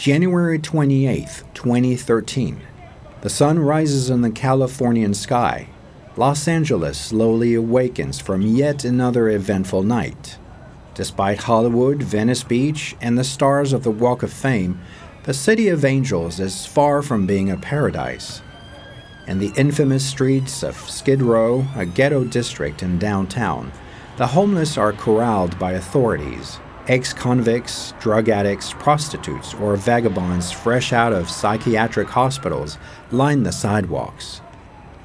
January 28, 2013. The sun rises in the Californian sky. Los Angeles slowly awakens from yet another eventful night. Despite Hollywood, Venice Beach, and the stars of the Walk of Fame, the City of Angels is far from being a paradise. In the infamous streets of Skid Row, a ghetto district in downtown, the homeless are corralled by authorities. Ex convicts, drug addicts, prostitutes, or vagabonds fresh out of psychiatric hospitals line the sidewalks.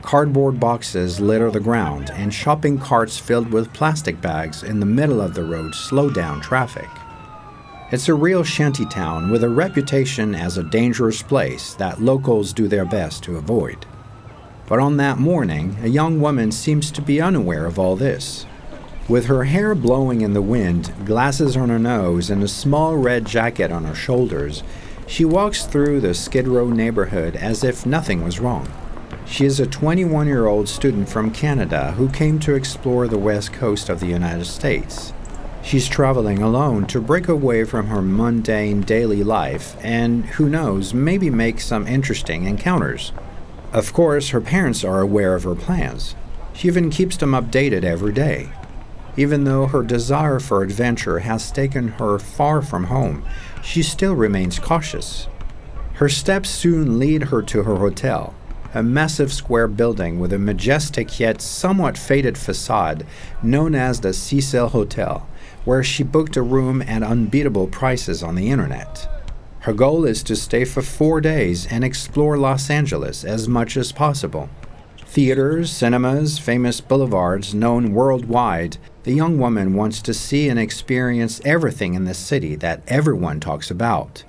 Cardboard boxes litter the ground, and shopping carts filled with plastic bags in the middle of the road slow down traffic. It's a real shanty town with a reputation as a dangerous place that locals do their best to avoid. But on that morning, a young woman seems to be unaware of all this. With her hair blowing in the wind, glasses on her nose, and a small red jacket on her shoulders, she walks through the Skid Row neighborhood as if nothing was wrong. She is a 21 year old student from Canada who came to explore the west coast of the United States. She's traveling alone to break away from her mundane daily life and, who knows, maybe make some interesting encounters. Of course, her parents are aware of her plans. She even keeps them updated every day. Even though her desire for adventure has taken her far from home, she still remains cautious. Her steps soon lead her to her hotel, a massive square building with a majestic yet somewhat faded facade known as the Cecil Hotel, where she booked a room at unbeatable prices on the internet. Her goal is to stay for four days and explore Los Angeles as much as possible. Theaters, cinemas, famous boulevards known worldwide, the young woman wants to see and experience everything in the city that everyone talks about.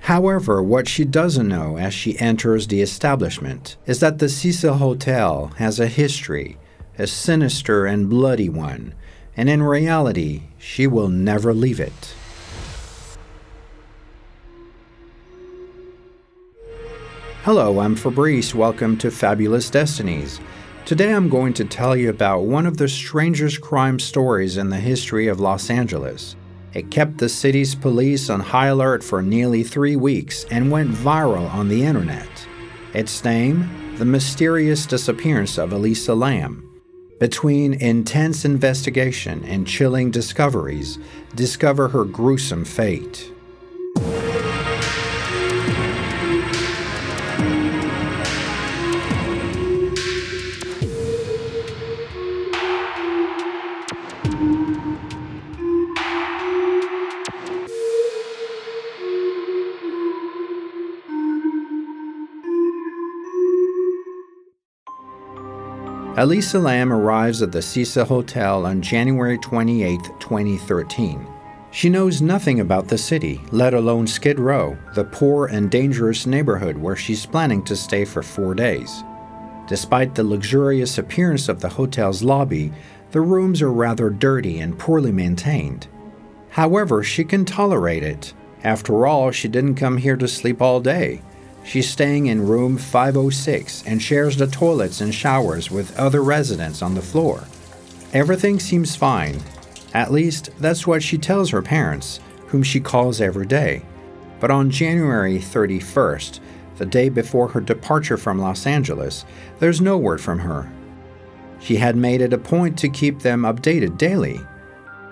However, what she doesn't know as she enters the establishment is that the Cecil Hotel has a history, a sinister and bloody one, and in reality, she will never leave it. Hello, I'm Fabrice. Welcome to Fabulous Destinies. Today I'm going to tell you about one of the strangest crime stories in the history of Los Angeles. It kept the city's police on high alert for nearly three weeks and went viral on the internet. Its name? The mysterious disappearance of Elisa Lam. Between intense investigation and chilling discoveries, discover her gruesome fate. Elisa Lam arrives at the Cecil Hotel on January 28, 2013. She knows nothing about the city, let alone Skid Row, the poor and dangerous neighborhood where she's planning to stay for four days. Despite the luxurious appearance of the hotel's lobby, the rooms are rather dirty and poorly maintained. However, she can tolerate it. After all, she didn't come here to sleep all day. She's staying in room 506 and shares the toilets and showers with other residents on the floor. Everything seems fine. At least, that's what she tells her parents, whom she calls every day. But on January 31st, the day before her departure from Los Angeles, there's no word from her. She had made it a point to keep them updated daily.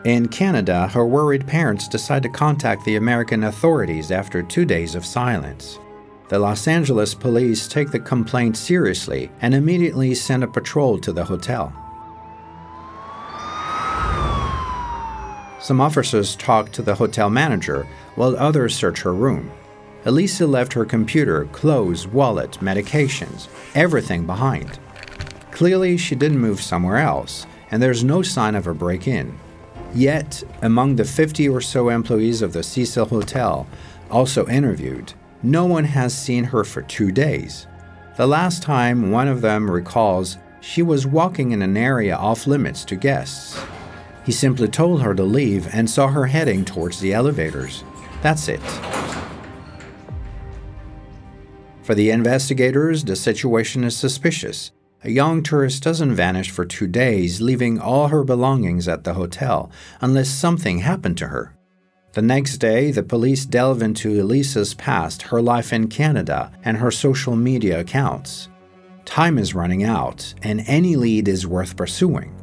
In Canada, her worried parents decide to contact the American authorities after two days of silence. The Los Angeles police take the complaint seriously and immediately send a patrol to the hotel. Some officers talk to the hotel manager while others search her room. Elisa left her computer, clothes, wallet, medications, everything behind. Clearly, she didn't move somewhere else, and there's no sign of a break in. Yet, among the 50 or so employees of the Cecil Hotel, also interviewed, no one has seen her for two days. The last time one of them recalls, she was walking in an area off limits to guests. He simply told her to leave and saw her heading towards the elevators. That's it. For the investigators, the situation is suspicious. A young tourist doesn't vanish for two days, leaving all her belongings at the hotel, unless something happened to her. The next day, the police delve into Elisa's past, her life in Canada, and her social media accounts. Time is running out, and any lead is worth pursuing.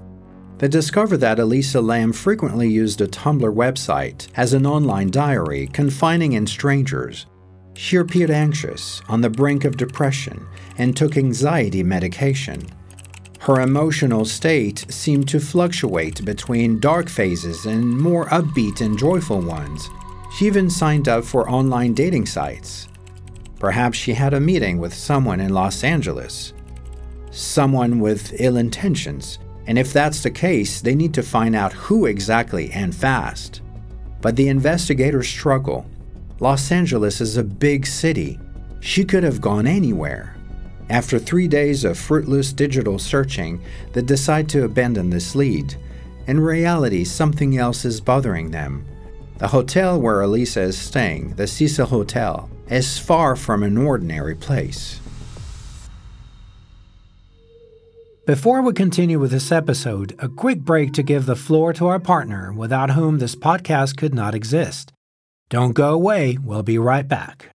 They discover that Elisa Lam frequently used a Tumblr website as an online diary, confiding in strangers, she appeared anxious, on the brink of depression, and took anxiety medication. Her emotional state seemed to fluctuate between dark phases and more upbeat and joyful ones. She even signed up for online dating sites. Perhaps she had a meeting with someone in Los Angeles. Someone with ill intentions, and if that's the case, they need to find out who exactly and fast. But the investigators struggle Los Angeles is a big city. She could have gone anywhere. After three days of fruitless digital searching, they decide to abandon this lead. In reality, something else is bothering them. The hotel where Elisa is staying, the Cecil Hotel, is far from an ordinary place. Before we continue with this episode, a quick break to give the floor to our partner without whom this podcast could not exist. Don't go away. We'll be right back.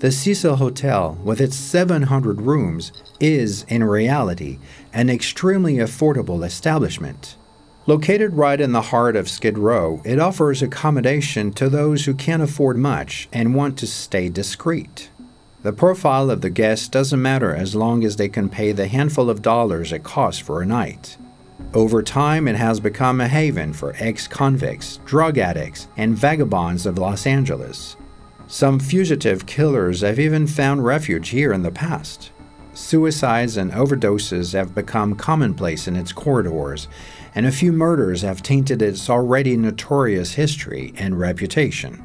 the Cecil Hotel, with its 700 rooms, is, in reality, an extremely affordable establishment. Located right in the heart of Skid Row, it offers accommodation to those who can't afford much and want to stay discreet. The profile of the guest doesn't matter as long as they can pay the handful of dollars it costs for a night. Over time, it has become a haven for ex convicts, drug addicts, and vagabonds of Los Angeles. Some fugitive killers have even found refuge here in the past. Suicides and overdoses have become commonplace in its corridors, and a few murders have tainted its already notorious history and reputation.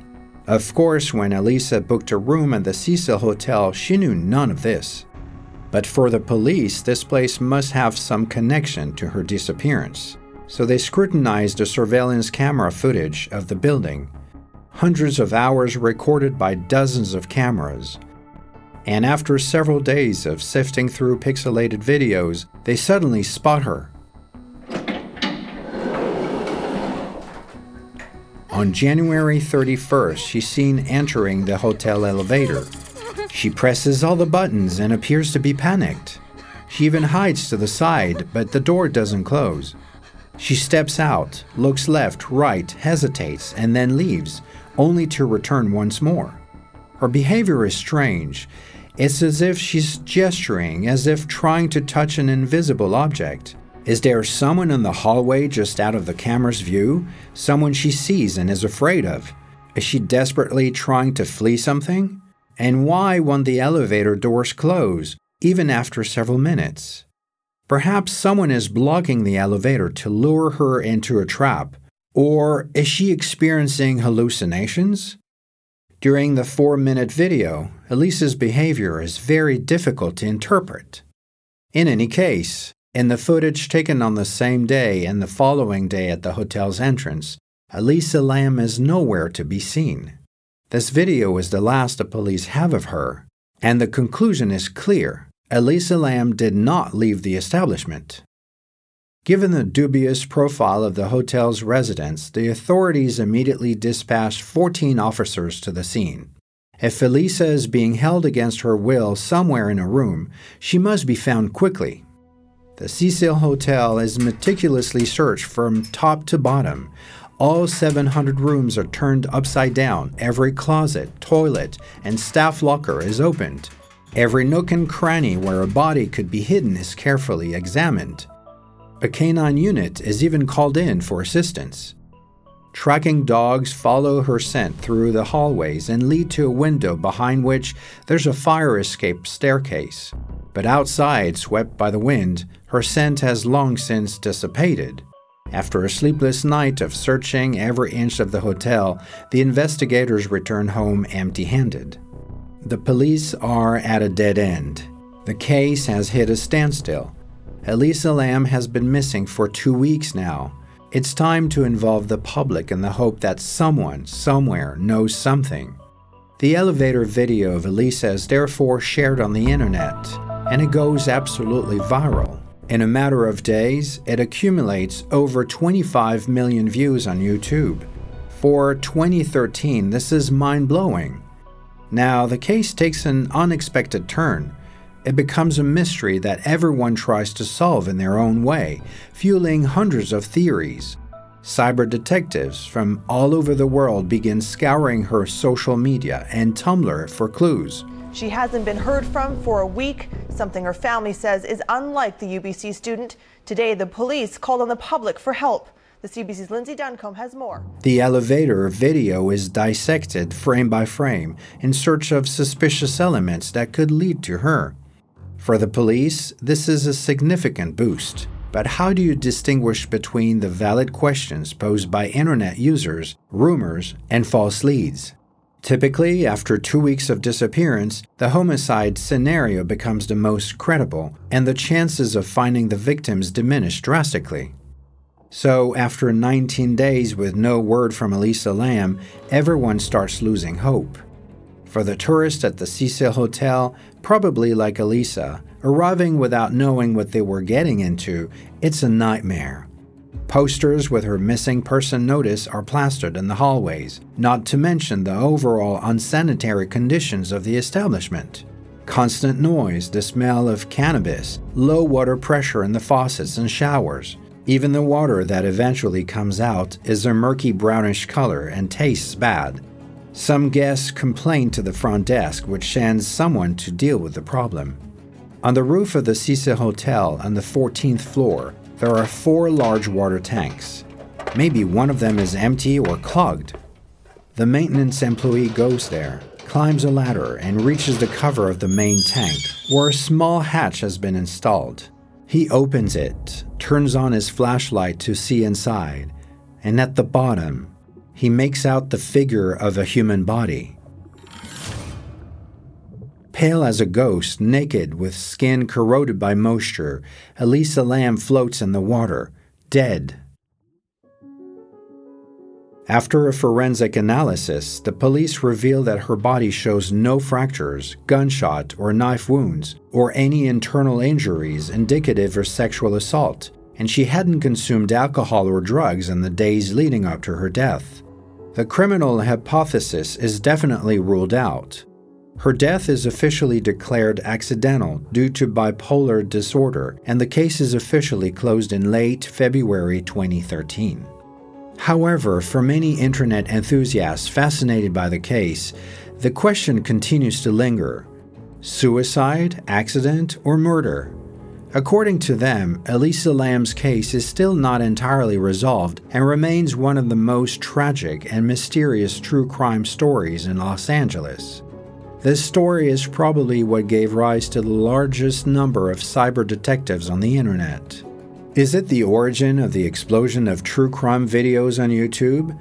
Of course, when Elisa booked a room at the Cecil Hotel, she knew none of this. But for the police, this place must have some connection to her disappearance. So they scrutinized the surveillance camera footage of the building, hundreds of hours recorded by dozens of cameras. And after several days of sifting through pixelated videos, they suddenly spot her. On January 31st, she's seen entering the hotel elevator she presses all the buttons and appears to be panicked. She even hides to the side, but the door doesn't close. She steps out, looks left, right, hesitates, and then leaves, only to return once more. Her behavior is strange. It's as if she's gesturing, as if trying to touch an invisible object. Is there someone in the hallway just out of the camera's view? Someone she sees and is afraid of? Is she desperately trying to flee something? and why won't the elevator doors close, even after several minutes? Perhaps someone is blocking the elevator to lure her into a trap, or is she experiencing hallucinations? During the four minute video, Elisa's behavior is very difficult to interpret. In any case, In the footage taken on the same day and the following day at the hotel's entrance, Elisa Lam is nowhere to be seen. This video is the last the police have of her, and the conclusion is clear Elisa Lam did not leave the establishment. Given the dubious profile of the hotel's residents, the authorities immediately dispatched 14 officers to the scene. If Elisa is being held against her will somewhere in a room, she must be found quickly. The Cecil Hotel is meticulously searched from top to bottom. All 700 rooms are turned upside down, every closet, toilet, and staff locker is opened. Every nook and cranny where a body could be hidden is carefully examined. A canine unit is even called in for assistance. Tracking dogs follow her scent through the hallways and lead to a window behind which there's a fire escape staircase. But outside, swept by the wind, her scent has long since dissipated. After a sleepless night of searching every inch of the hotel, the investigators return home empty handed. The police are at a dead end. The case has hit a standstill. Elisa Lam has been missing for two weeks now. It's time to involve the public in the hope that someone, somewhere, knows something. The elevator video of Elisa is therefore shared on the internet, and it goes absolutely viral. In a matter of days, it accumulates over 25 million views on YouTube. For 2013, this is mind blowing. Now, the case takes an unexpected turn it becomes a mystery that everyone tries to solve in their own way, fueling hundreds of theories. Cyber detectives from all over the world begin scouring her social media and Tumblr for clues. She hasn't been heard from for a week, something her family says is unlike the UBC student. Today, the police called on the public for help. The CBC's Lindsay Duncombe has more. The elevator video is dissected frame by frame in search of suspicious elements that could lead to her. For the police, this is a significant boost. But how do you distinguish between the valid questions posed by internet users, rumors, and false leads? Typically, after two weeks of disappearance, the homicide scenario becomes the most credible, and the chances of finding the victims diminish drastically. So, after 19 days with no word from Elisa Lam, everyone starts losing hope. For the tourist at the Cecil Hotel, probably like Elisa, arriving without knowing what they were getting into, it's a nightmare. Posters with her missing person notice are plastered in the hallways, not to mention the overall unsanitary conditions of the establishment. Constant noise, the smell of cannabis, low water pressure in the faucets and showers. Even the water that eventually comes out is a murky brownish color and tastes bad. Some guests complain to the front desk, which sends someone to deal with the problem. On the roof of the Cecil Hotel on the 14th floor, there are four large water tanks. Maybe one of them is empty or clogged. The maintenance employee goes there, climbs a ladder, and reaches the cover of the main tank, where a small hatch has been installed. He opens it, turns on his flashlight to see inside, and at the bottom, he makes out the figure of a human body. Pale as a ghost, naked, with skin corroded by moisture, Elisa Lam floats in the water, dead. After a forensic analysis, the police reveal that her body shows no fractures, gunshot or knife wounds, or any internal injuries indicative of sexual assault, and she hadn't consumed alcohol or drugs in the days leading up to her death. The criminal hypothesis is definitely ruled out. Her death is officially declared accidental due to bipolar disorder, and the case is officially closed in late February 2013. However, for many internet enthusiasts fascinated by the case, the question continues to linger suicide, accident, or murder? According to them, Elisa Lam's case is still not entirely resolved and remains one of the most tragic and mysterious true crime stories in Los Angeles. This story is probably what gave rise to the largest number of cyber detectives on the internet. Is it the origin of the explosion of true crime videos on YouTube?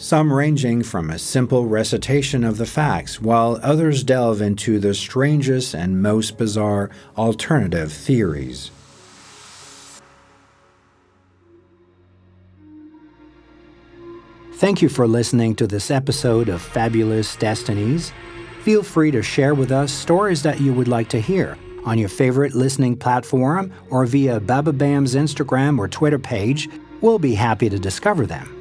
some ranging from a simple recitation of the facts, while others delve into the strangest and most bizarre alternative theories. Thank you for listening to this episode of Fabulous Destinies. Feel free to share with us stories that you would like to hear on your favorite listening platform or via Bababam's Instagram or Twitter page. We'll be happy to discover them.